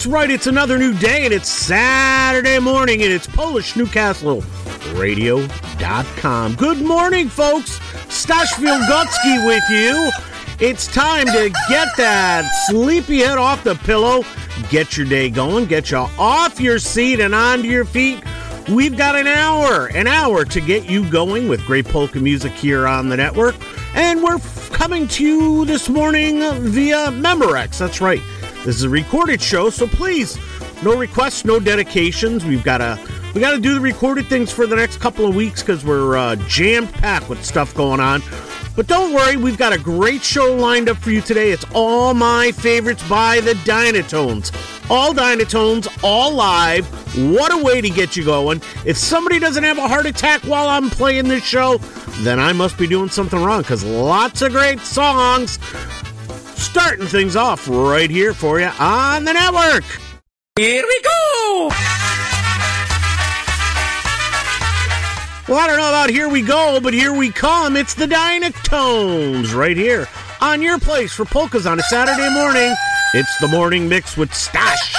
That's right. It's another new day, and it's Saturday morning, and it's Polish Newcastle Radio.com. Good morning, folks. Stash Wilgocki with you. It's time to get that sleepy head off the pillow, get your day going, get you off your seat and onto your feet. We've got an hour, an hour to get you going with great polka music here on the network. And we're coming to you this morning via Memorex. That's right. This is a recorded show, so please, no requests, no dedications. We've got to we got to do the recorded things for the next couple of weeks because we're uh, jammed packed with stuff going on. But don't worry, we've got a great show lined up for you today. It's all my favorites by the Dynatones. All Dynatones, all live. What a way to get you going. If somebody doesn't have a heart attack while I'm playing this show, then I must be doing something wrong because lots of great songs starting things off right here for you on the network. Here we go! Well, I don't know about here we go, but here we come. It's the Dynatones right here on your place for polkas on a Saturday morning. It's the morning mix with Stash.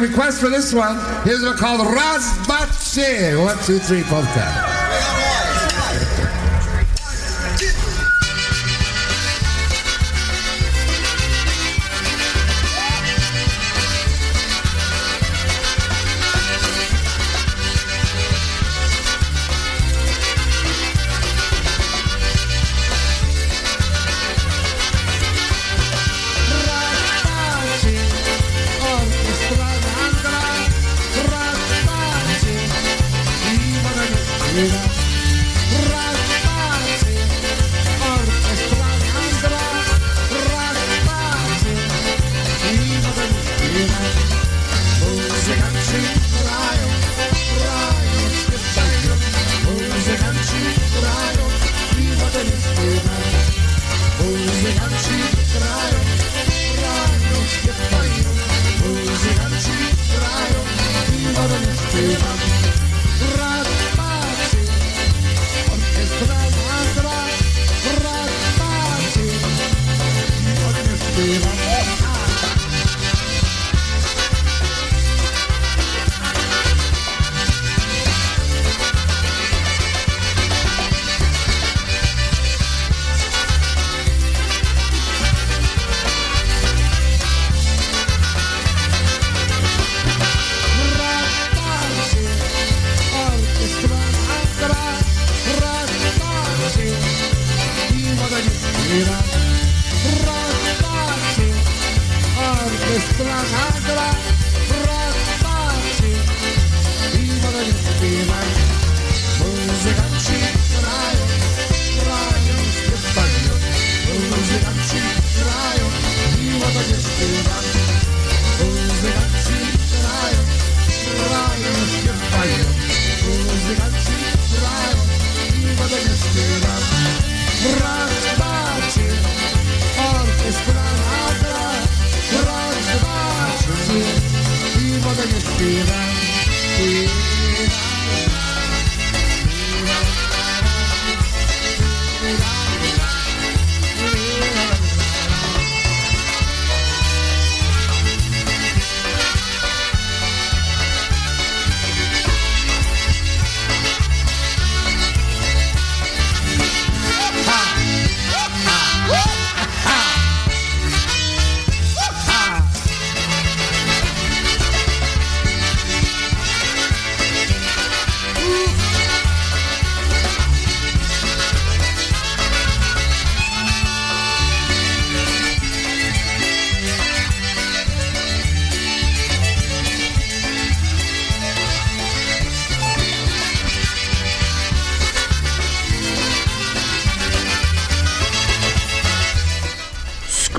Request for this one. Here's one called Razbache. One, two, three, polka.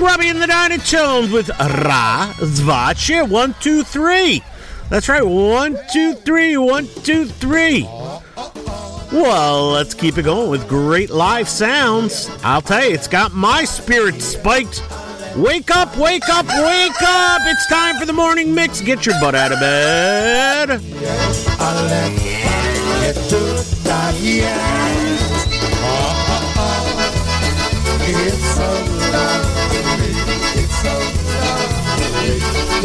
Scrubby and the Dynatones with Ra Zvache. One, two, three. That's right. One, two, three. One, two, three. Well, let's keep it going with great live sounds. I'll tell you, it's got my spirit spiked. Wake up, wake up, wake up! It's time for the morning mix. Get your butt out of bed.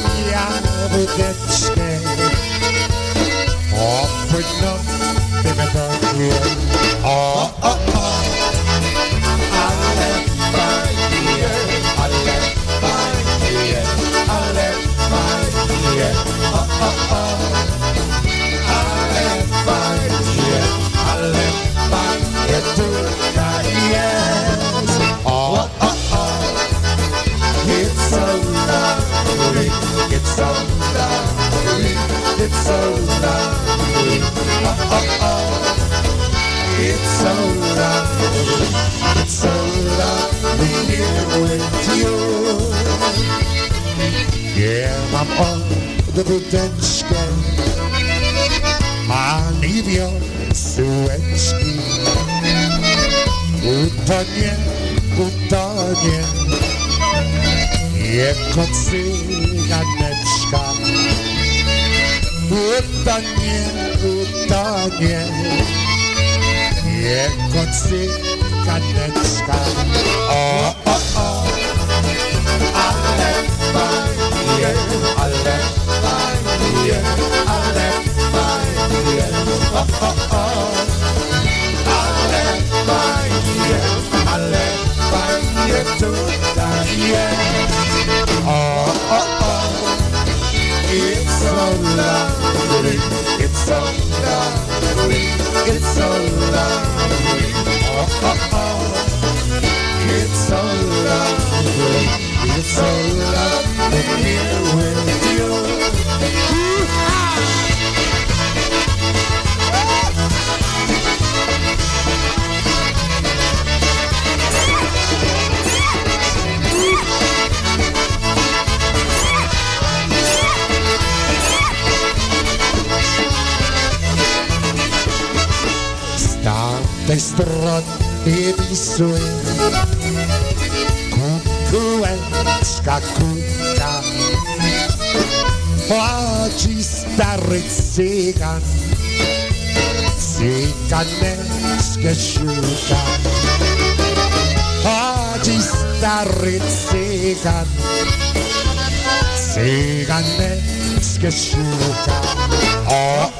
Gdyby miał wódeczkę Opłynął bym do niej O, o, o Ale fajnie, ale fajnie, ale fajnie O, o, o Ale it's so lovely, it's so lovely Oh, oh, oh It's so lovely, it's so lovely here with you. Yeah, mam odwróteczkę, a nie sułeczki. Utonie, utonie, jako cyganeczka. Utonie, utonie, jako cyganeczka. O, o, o, ale fajnie, ale fajnie, ale fajnie, o, o, o. Ale fajnie, ale fajnie tutaj jest. It's so lovely, it's so lovely. Oh, oh, oh. It's so lovely, it's so lovely here with you. strot e bisui Cucue scacuta. Oggi sta rezzegan Seca ne schiasciuta. Oggi sta rezzegan Seca ne schiasciuta. Oh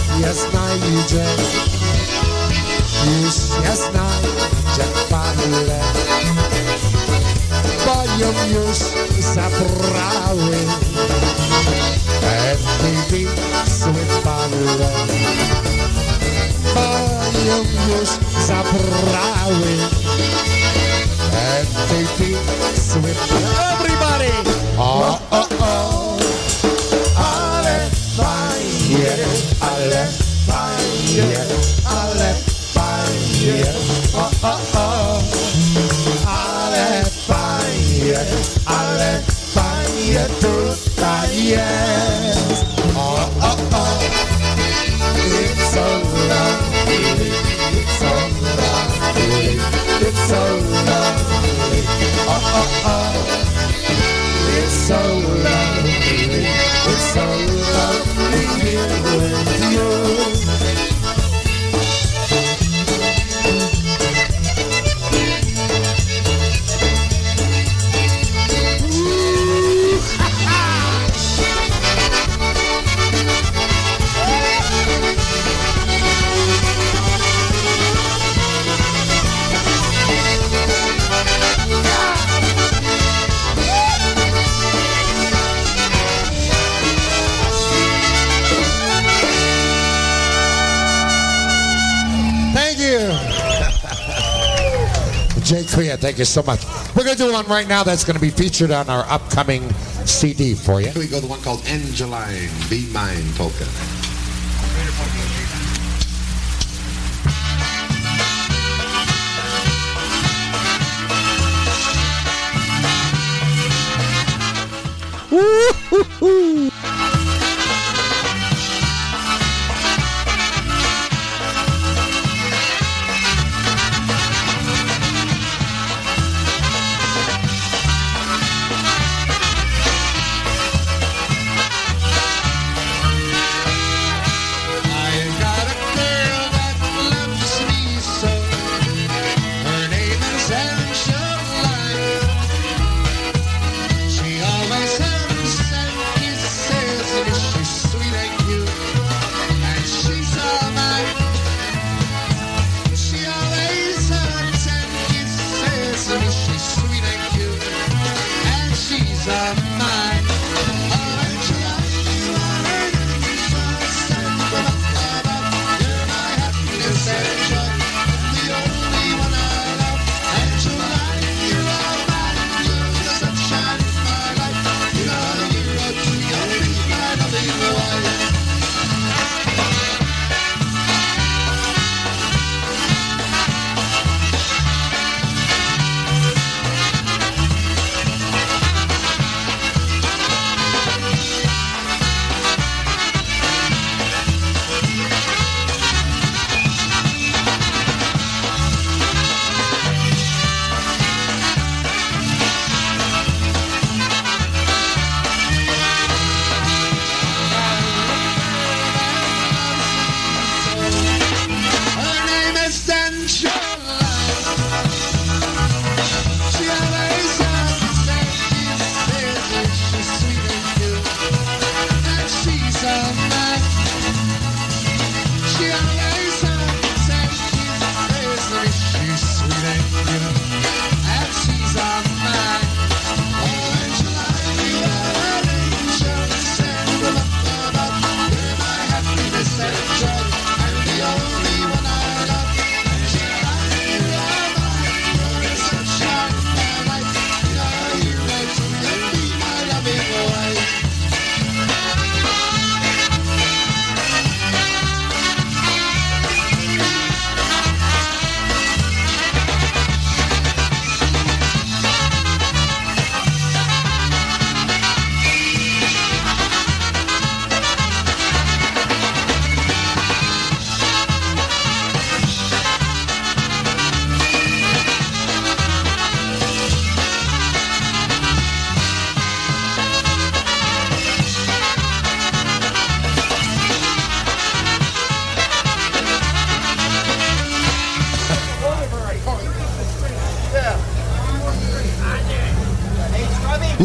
Oh, oh, oh. Jasna idzie, już jasna idzie parle. Bo ją już zabrały Every sweet balle Mają już zabrały Every sweet Everybody! O, o, o Ale fajnie, ale fajnie, ale fajnie O, o, o Ale fajnie, ale fajnie tutaj jest O, o, o It's so lovely, it's so lovely, it's so lovely O, o, o It's so lovely, it's so lovely thank you so much. We're going to do one right now that's going to be featured on our upcoming CD for you. Here we go, the one called Angeline, Be Mine Polka.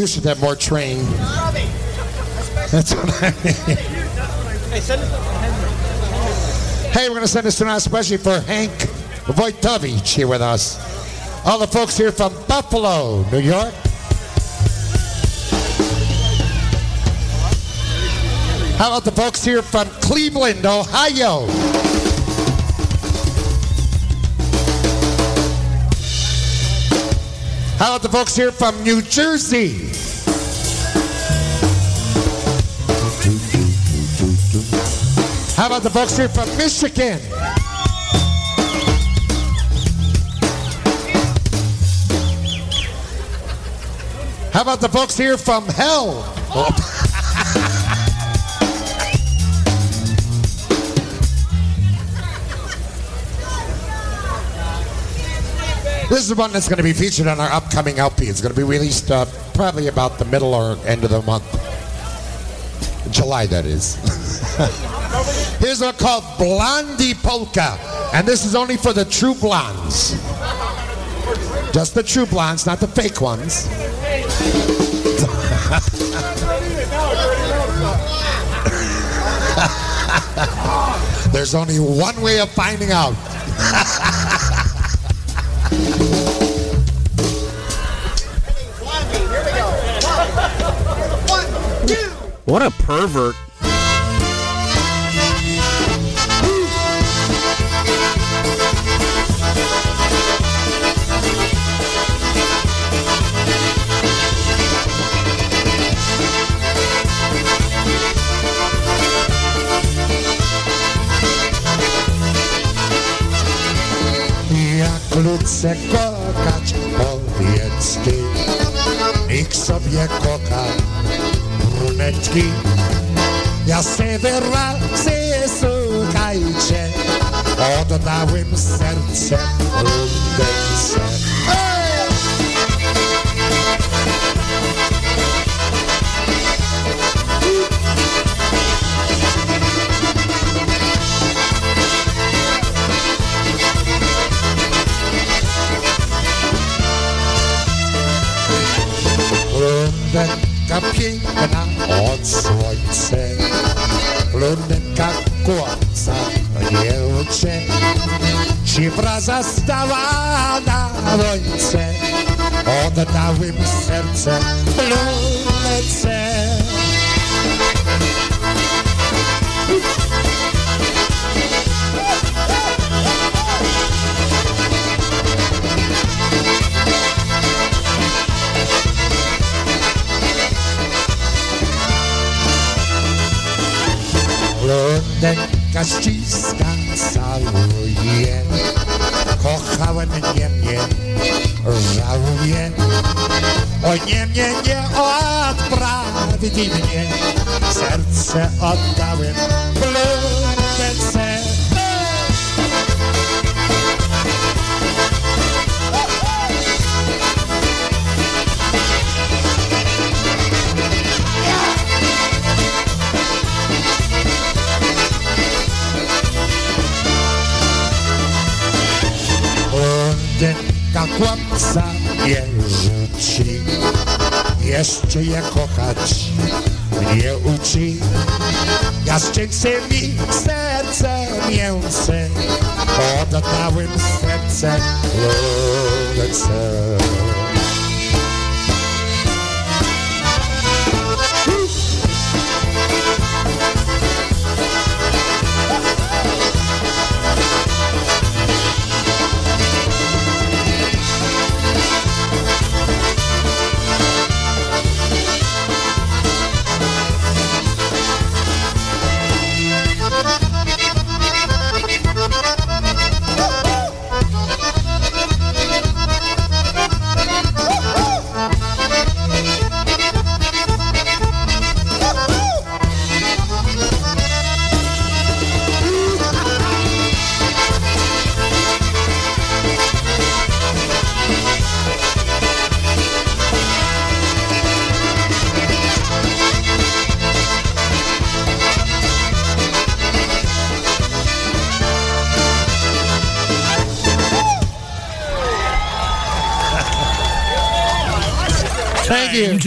You should have more train. That's what I mean. Hey, we're going to send this tonight especially for Hank Wojtowicz here with us. All the folks here from Buffalo, New York. How about the folks here from Cleveland, Ohio? How about the folks here from New Jersey? How about the here from Michigan? How about the folks here from hell? This is one that's going to be featured on our upcoming LP. It's going to be released uh, probably about the middle or end of the month. July, that is. Here's one called Blondie Polka. And this is only for the true blondes. Just the true blondes, not the fake ones. There's only one way of finding out. What a pervert. Ludzę kochać, powiedz ty. Niech sobie kocha brunetki. Ja se wyrazy słuchajcie, oddałem serce blondynce. Шифра застава на войце, Одавим серце, сердце, це. Serce oddałem blondynce Blondynka kłamca nie rzuci Jeszcze je kochać nie uczy. Jaszczyńcy mi serce mięsy, oddałem serce lulece.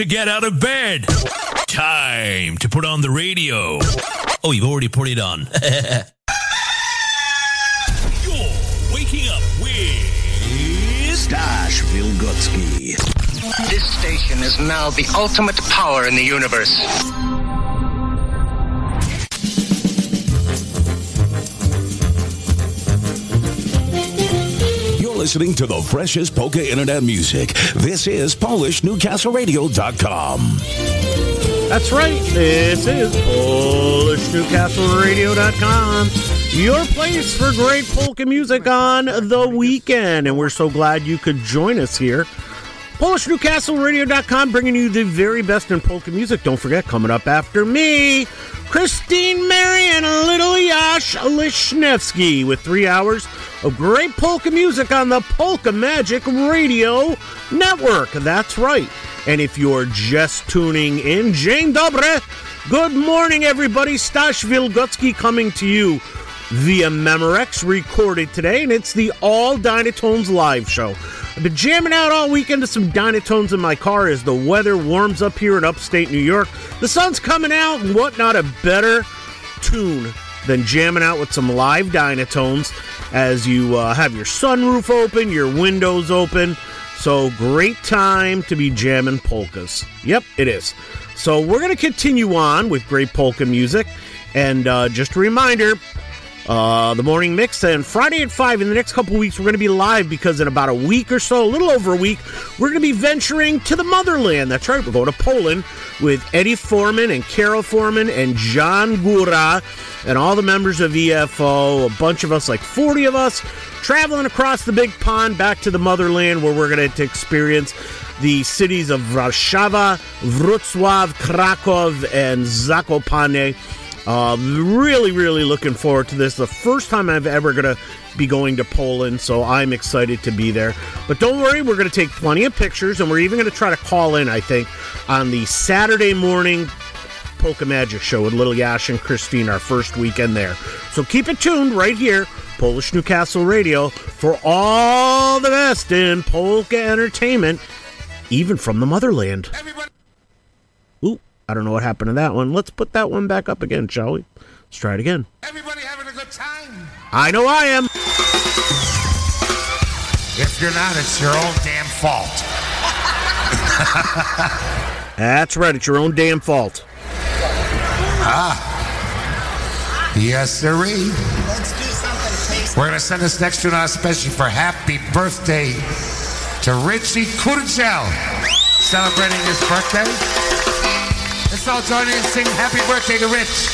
Get out of bed. Time to put on the radio. Oh, you've already put it on. You're waking up with Stash Wilgocki. This station is now the ultimate power in the universe. Listening to the freshest polka internet music. This is PolishNewcastleRadio.com. That's right. This is PolishNewcastleRadio.com, your place for great polka music on the weekend. And we're so glad you could join us here. PolishNewcastleRadio.com bringing you the very best in polka music. Don't forget, coming up after me, Christine Mary and little Yash Lishnevsky with three hours of great polka music on the Polka Magic Radio Network. That's right. And if you're just tuning in, Jane Dobre, good morning, everybody. Stash Wilgocki coming to you via Memorex, recorded today, and it's the All Dynatones live show. I've been jamming out all weekend to some Dynatones in my car as the weather warms up here in upstate New York. The sun's coming out, and what not a better tune than jamming out with some live Dynatones as you uh, have your sunroof open, your windows open. So great time to be jamming polkas. Yep, it is. So we're going to continue on with great polka music. And uh, just a reminder, uh, the morning mix and Friday at 5 in the next couple weeks we're going to be live because in about a week or so, a little over a week, we're going to be venturing to the motherland. That's right, we're going to Poland with Eddie Forman and Carol Forman and John Gura and all the members of EFO, a bunch of us, like 40 of us, traveling across the big pond back to the motherland where we're going to experience the cities of Warszawa, Wrocław, Krakow, and Zakopane. Uh, really, really looking forward to this. The first time I've ever going to be going to Poland, so I'm excited to be there. But don't worry, we're going to take plenty of pictures, and we're even going to try to call in, I think, on the Saturday morning Polka Magic Show with Little Yash and Christine, our first weekend there. So keep it tuned right here, Polish Newcastle Radio, for all the best in polka entertainment, even from the motherland. Ooh, I don't know what happened to that one. Let's put that one back up again, shall we? Let's try it again. Everybody having a good time? I know I am. If you're not, it's your own damn fault. That's right, it's your own damn fault. Ah. Yes, sirree. Let's do something tasty. We're going to send this next tune out especially for happy birthday to Richie Kurgel, celebrating his birthday. Let's all join in and sing happy birthday to Rich.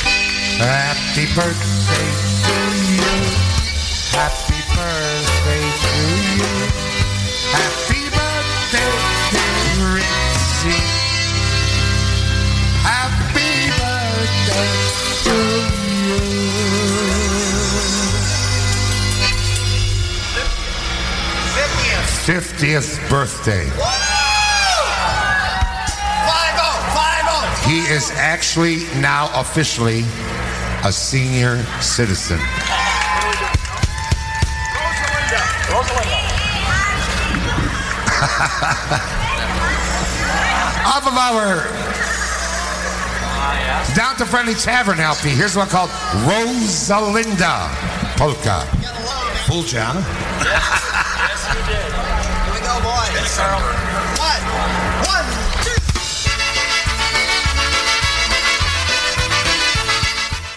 Happy birthday to you. Happy birthday to you. Happy birthday, dear Richie. Happy birthday to you. 50th birthday. He is actually now officially a senior citizen. Rosalinda. Rosalinda. Off of our Down to Friendly Tavern LP, here's one called Rosalinda Polka. Full jam. Here we go, boys. Yes, One, one,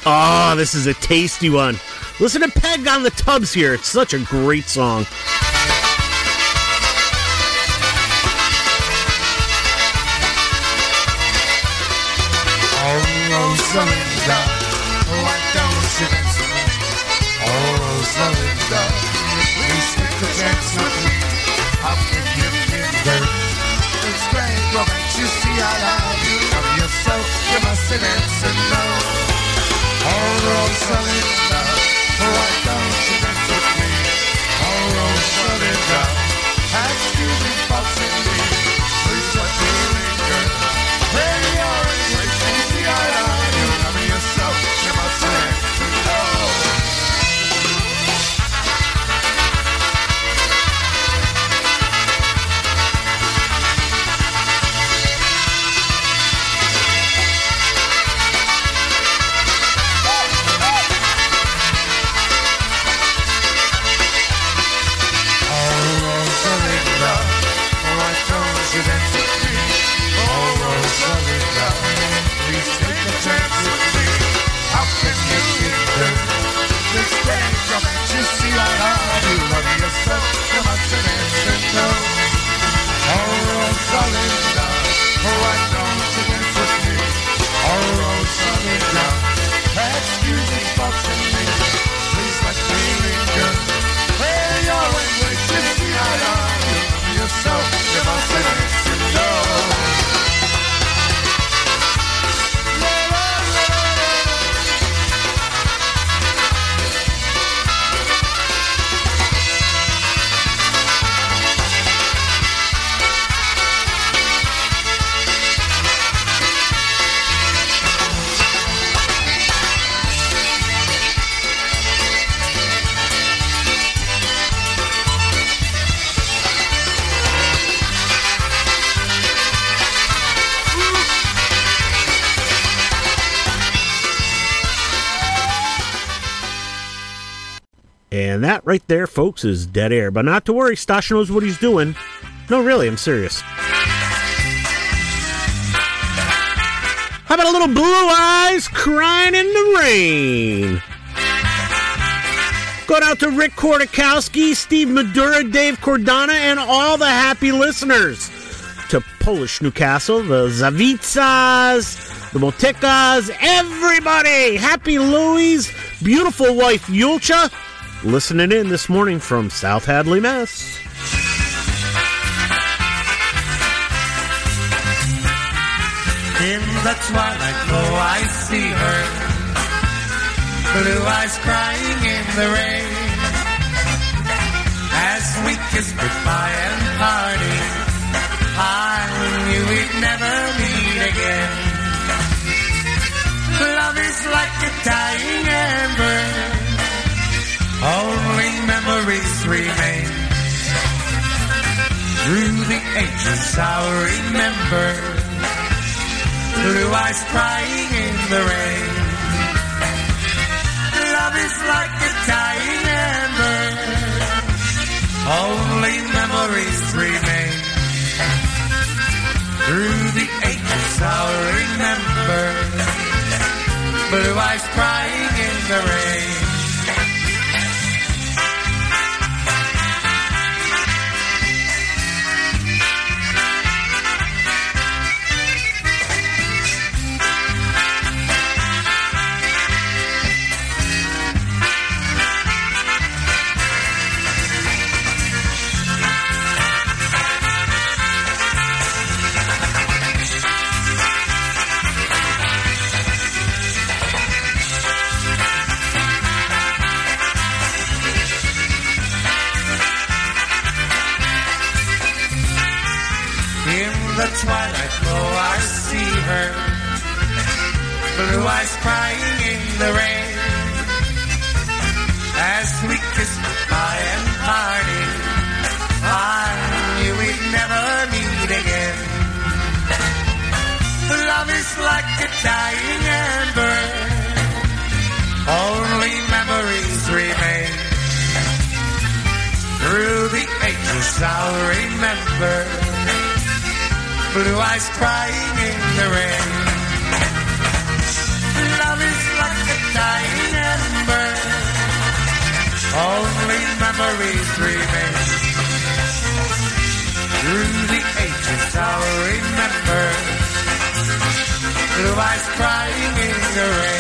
two. Oh, this is a tasty one. Listen to Peg on the tubs here. It's such a great song. Right there, folks, is dead air. But not to worry, Stash knows what he's doing. No, really, I'm serious. How about a little blue eyes crying in the rain? Going out to Rick Kordakowski, Steve Madura, Dave Cordana, and all the happy listeners. To Polish Newcastle, the Zavitsas, the Motikas, everybody! Happy Louie's beautiful wife Yulcha listening in this morning from South Hadley, Mass. In the twilight glow I see her. Blue eyes crying in the rain. As we kiss goodbye and party I knew we'd never meet again. Love is like a dying ember Only memories remain Through the ages I'll remember blue eyes crying in the rain. Love is like a dying ember, only memories remain. Through the ages I'll remember, blue eyes crying in the rain. Her. Blue eyes crying in the rain. As we kiss goodbye and party I knew we'd never meet again. Love is like a dying ember Only memories remain. Through the ages I'll remember. Blue eyes crying in Love is like a dying ember, only memories remain. Through the ages I'll remember, blue eyes crying in the rain.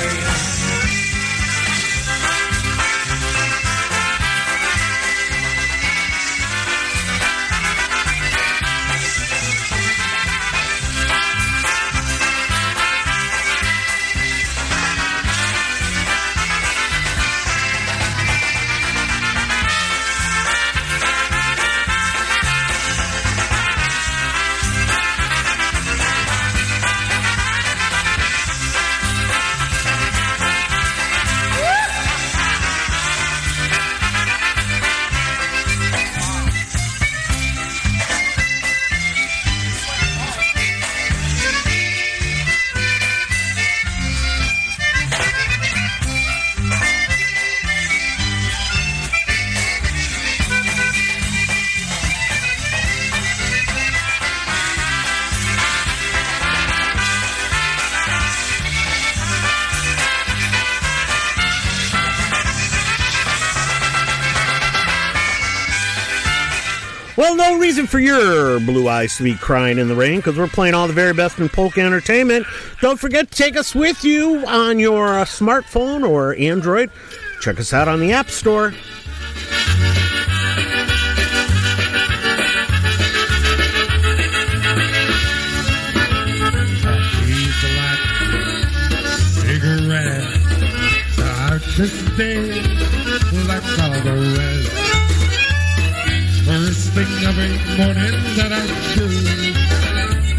For your blue eyes to be crying in the rain because we're playing all the very best in polka entertainment. Don't forget to take us with you on your uh, smartphone or Android. Check us out on the App Store. This Thing every morning that I do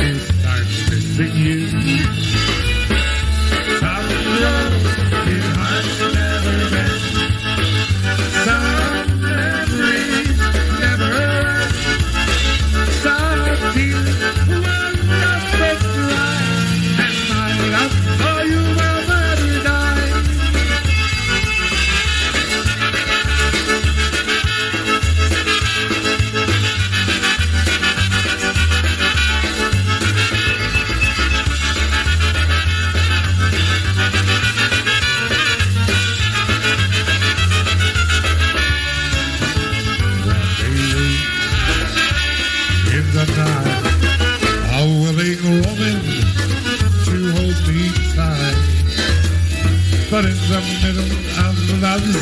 is start missing you.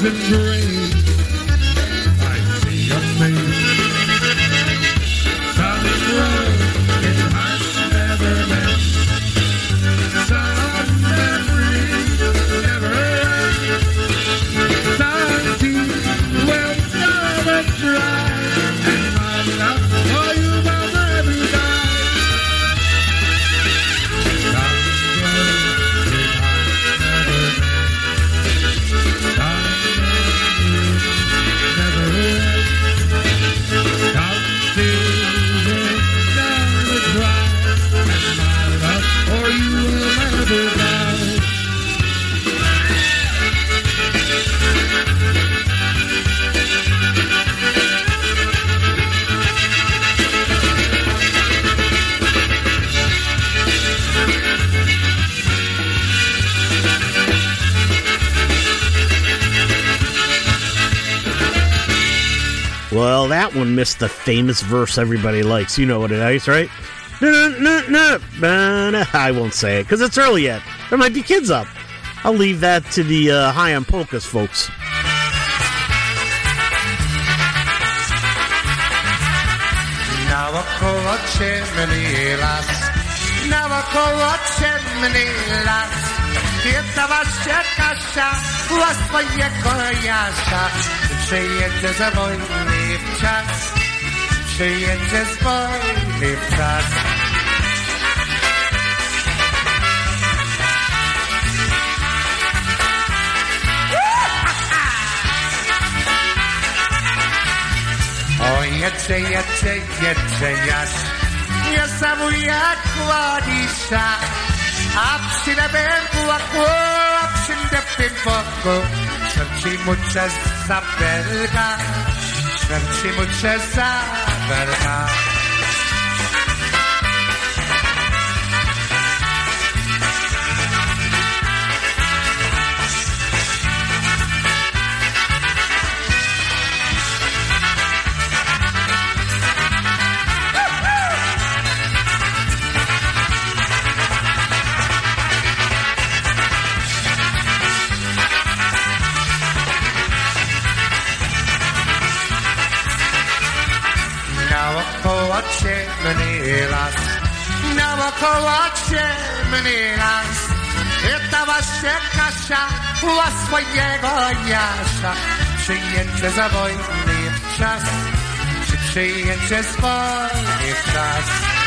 Love's Well, that one missed the famous verse everybody likes. You know what it is, right? No, no, no, no. I won't say it because it's early yet. There might be kids up. I'll leave that to the uh, high on polkas folks. Naokoło ciemny las, naokoło ciemny las. Jedna się Kasia, u swojego Jasia. Przyjedzie z wojny w czas, przyjedzie z wojny w czas. O jedzie, jedzie, jedzie jaś, nie zabuje kładisza, a przy lebem płaku, a przy lebem płaku, śmierci mu przez zabelka, śmierci mu. kołacze mnie las, na kołacze mnie las. I ta Kasia była swojego Jasza, przyjęcie za wojny w czas, czy przyjęcie z wojny w czas.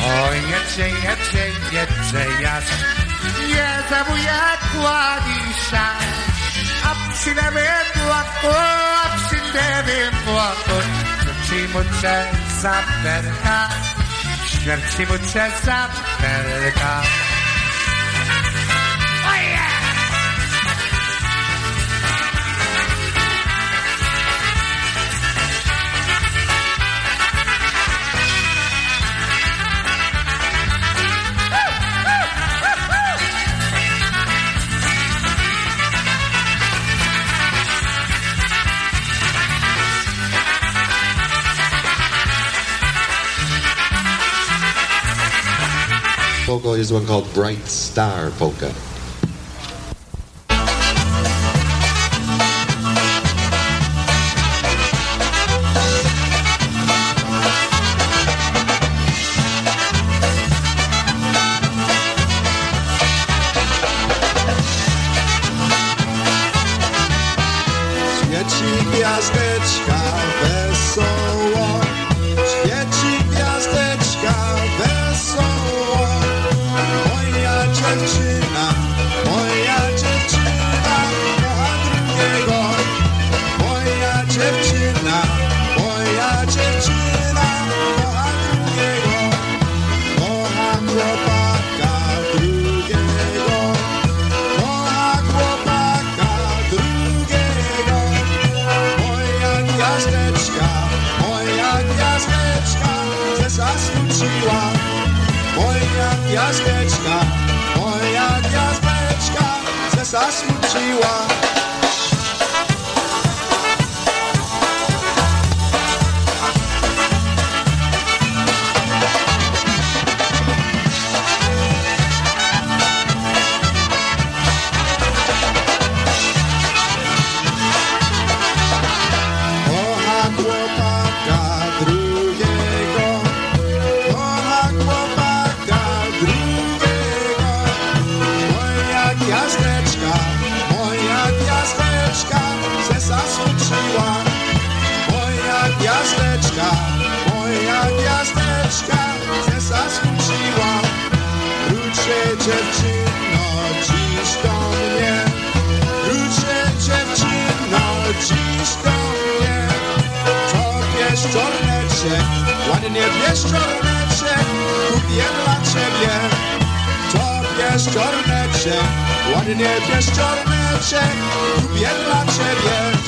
O jecze, jecze, jecze jasz, jeza bujakła disza, a przynemy płatko, a przynemy płatko, rzuci mu cię za perka, śmierci mu cię za perka. polka is one called Bright Star Polka. gwiazdeczka, moja gwiazdeczka, se zasmuciła. nie wieszczornecie, kupię dla ciebie. To wieszczornecie, ładnie wieszczornecie, kupię dla ciebie.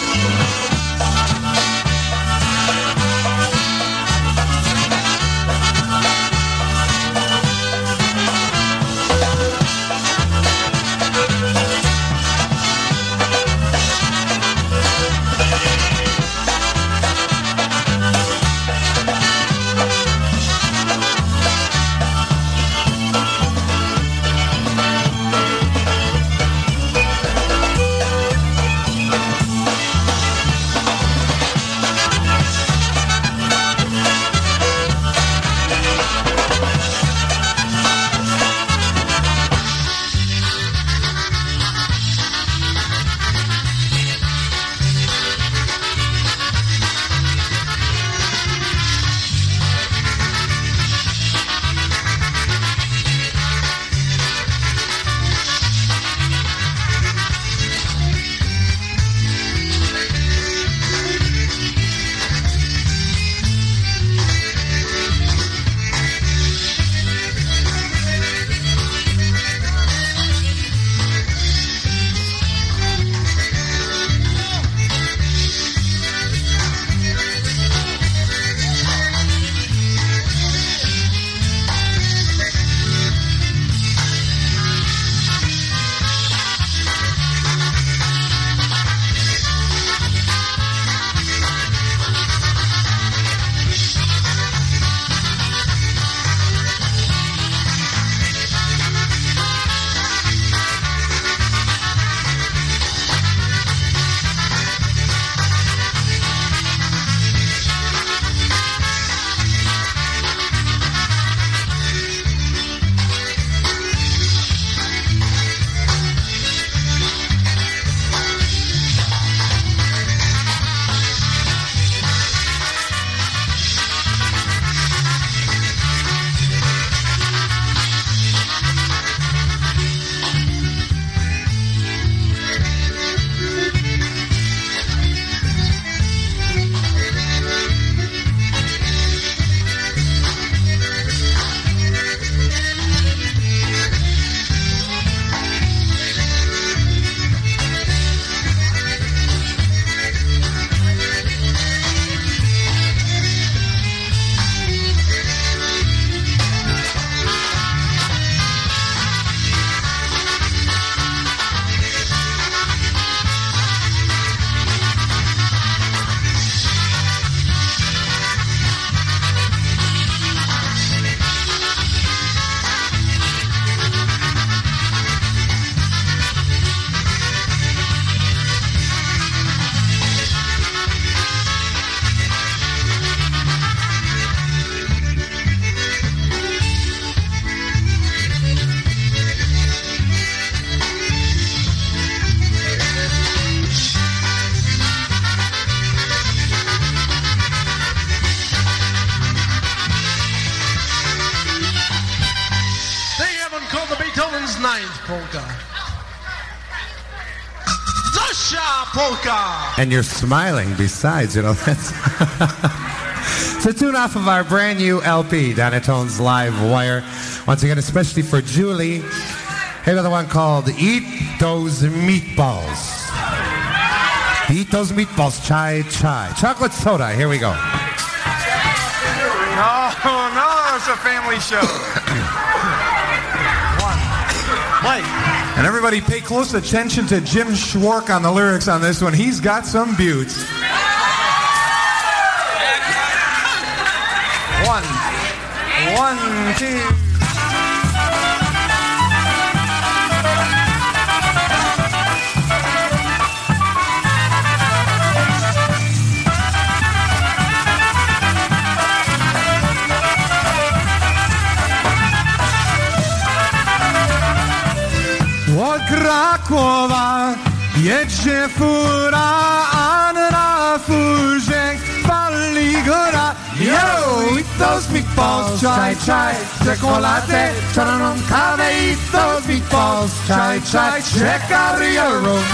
And you're smiling besides, you know. That's it's a tune off of our brand new LP, Donatone's Live Wire. Once again, especially for Julie. Hey, another one called Eat Those Meatballs. Eat those meatballs, chai chai. Chocolate soda, here we go. No, no, it's a family show. One. Mike. And everybody pay close attention to Jim Schwark on the lyrics on this one. He's got some buttes. One. One, two. Krakowa jedzie fura, a na furze pali góra. Yo, eat those meatballs, chai chai, czekolady, czarną kawę, meatballs, chai chai, check out your room.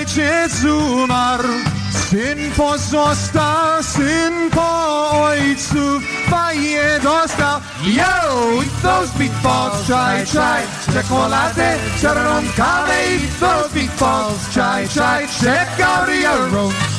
Ojciec umarł, pozostał, syn po ojcu fajnie dostał. Yo, those meatballs, chai chai, czekolady, czarną kawę, those meatballs, chai chai, check out your room.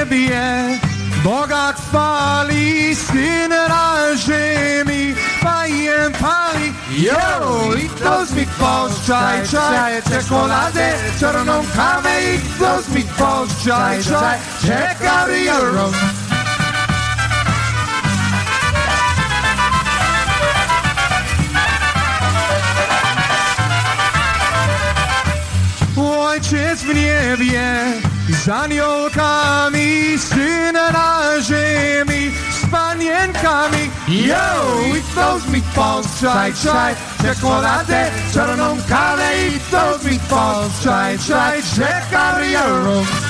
Ojciec w niebie Boga chwali, Syn na ziemi Fajem pali Yo, eat those meatballs, chai chai Czekolady, czarną kawę Eat those meatballs, chai chai Check out your own Ojciec w niebie z aniołkami, panienkami. Yo, eat those meatballs, chai chai, czekoladę, czarną kawę, eat those meatballs, chai chai, check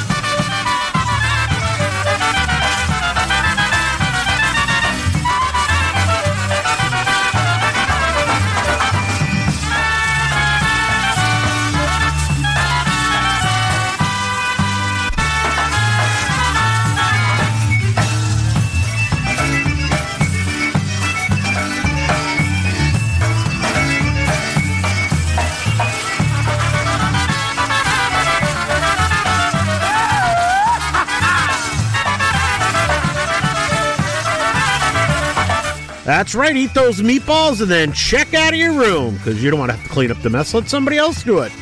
That's right. Eat those meatballs and then check out of your room because you don't want to have to clean up the mess. Let somebody else do it.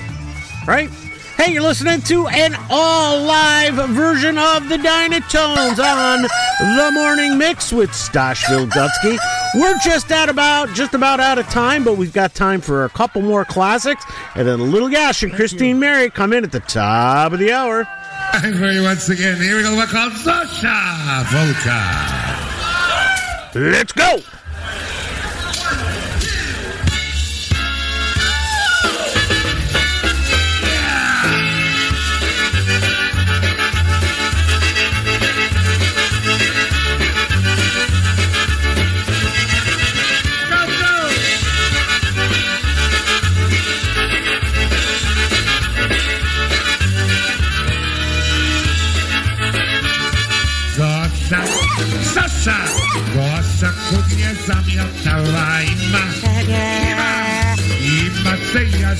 Right? Hey, you're listening to an all live version of the Dynatones on the morning mix with Stash Wilgocki. We're just at about just about out of time, but we've got time for a couple more classics, and then Little Gash and Christine Mary come in at the top of the hour. Thank you once again. Here we go. We're called Zosha Volka. Let's go.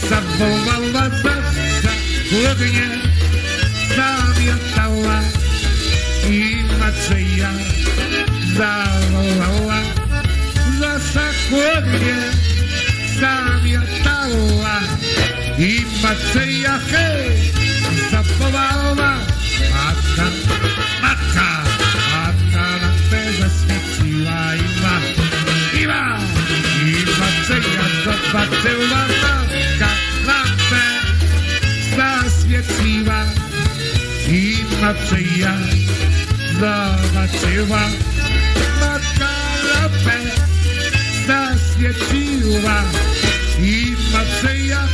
zawołała babka chłodnie, zamiatała i Macieja zawołała. Nasza chłodnie zamiatała i Macieja Maciej, zobaczyła Matka lapę zaświeciła i Macieja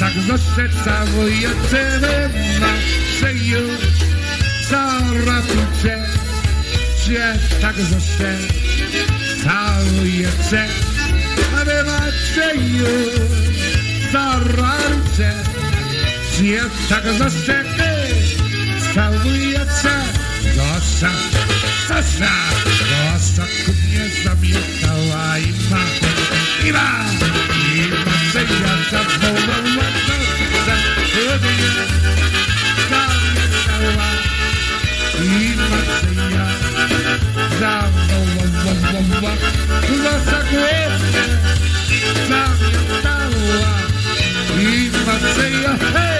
Tak noszę całujemy na szyju Zarapucze Cię tak noszę Całujemy na szyju Zarapucze Cię tak noszę Całujemy Gosia, Gosia Gosia ku mnie zamiotała i ma I ma. Hey!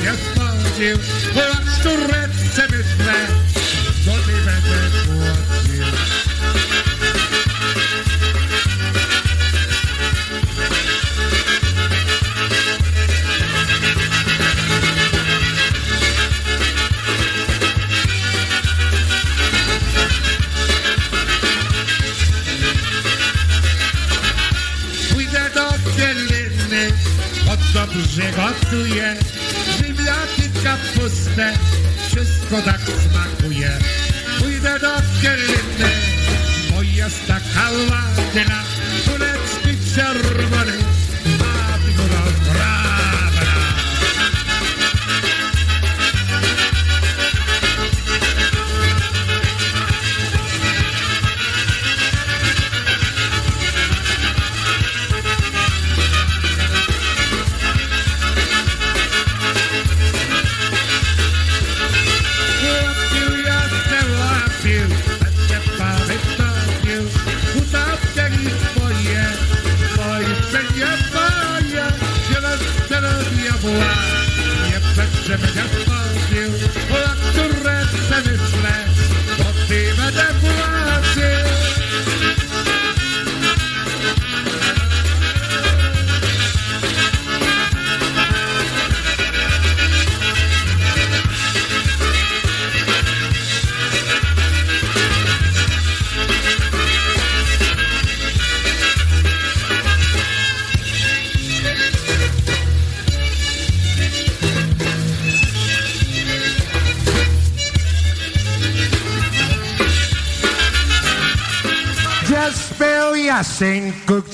pecze mnie spodził,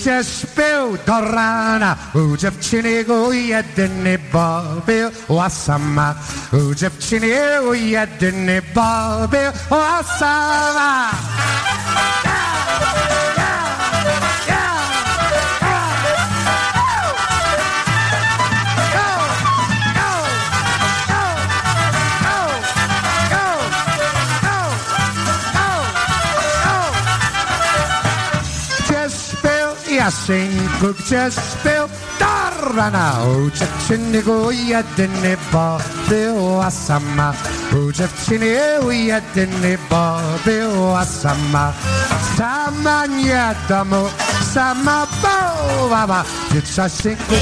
Gdzie śpił do rana U dziewczyny go jedyny bawił a sama U śpił Jasinku, gdzie śpił do rana U dziewczyny go jedyny bawił a sama U dziewczyny go jedyny bawił a sama nie domu, sama bałwana Gdzie Jasinku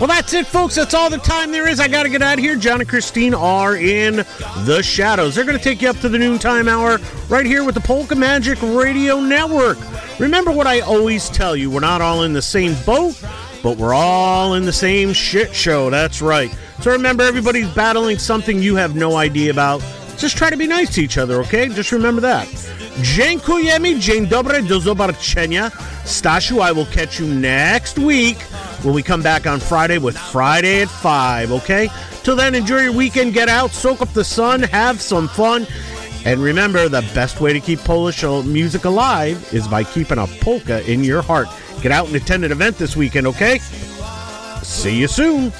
Well, that's it, folks. That's all the time there is. I got to get out of here. John and Christine are in the shadows. They're going to take you up to the noontime hour right here with the Polka Magic Radio Network. Remember what I always tell you we're not all in the same boat, but we're all in the same shit show. That's right. So remember, everybody's battling something you have no idea about. Just try to be nice to each other, okay? Just remember that. Dziękujemy, dzień dobry, do zobaczenia. Stashu, I will catch you next week when we come back on Friday with Friday at 5, okay? Till then, enjoy your weekend, get out, soak up the sun, have some fun. And remember, the best way to keep Polish music alive is by keeping a polka in your heart. Get out and attend an event this weekend, okay? See you soon.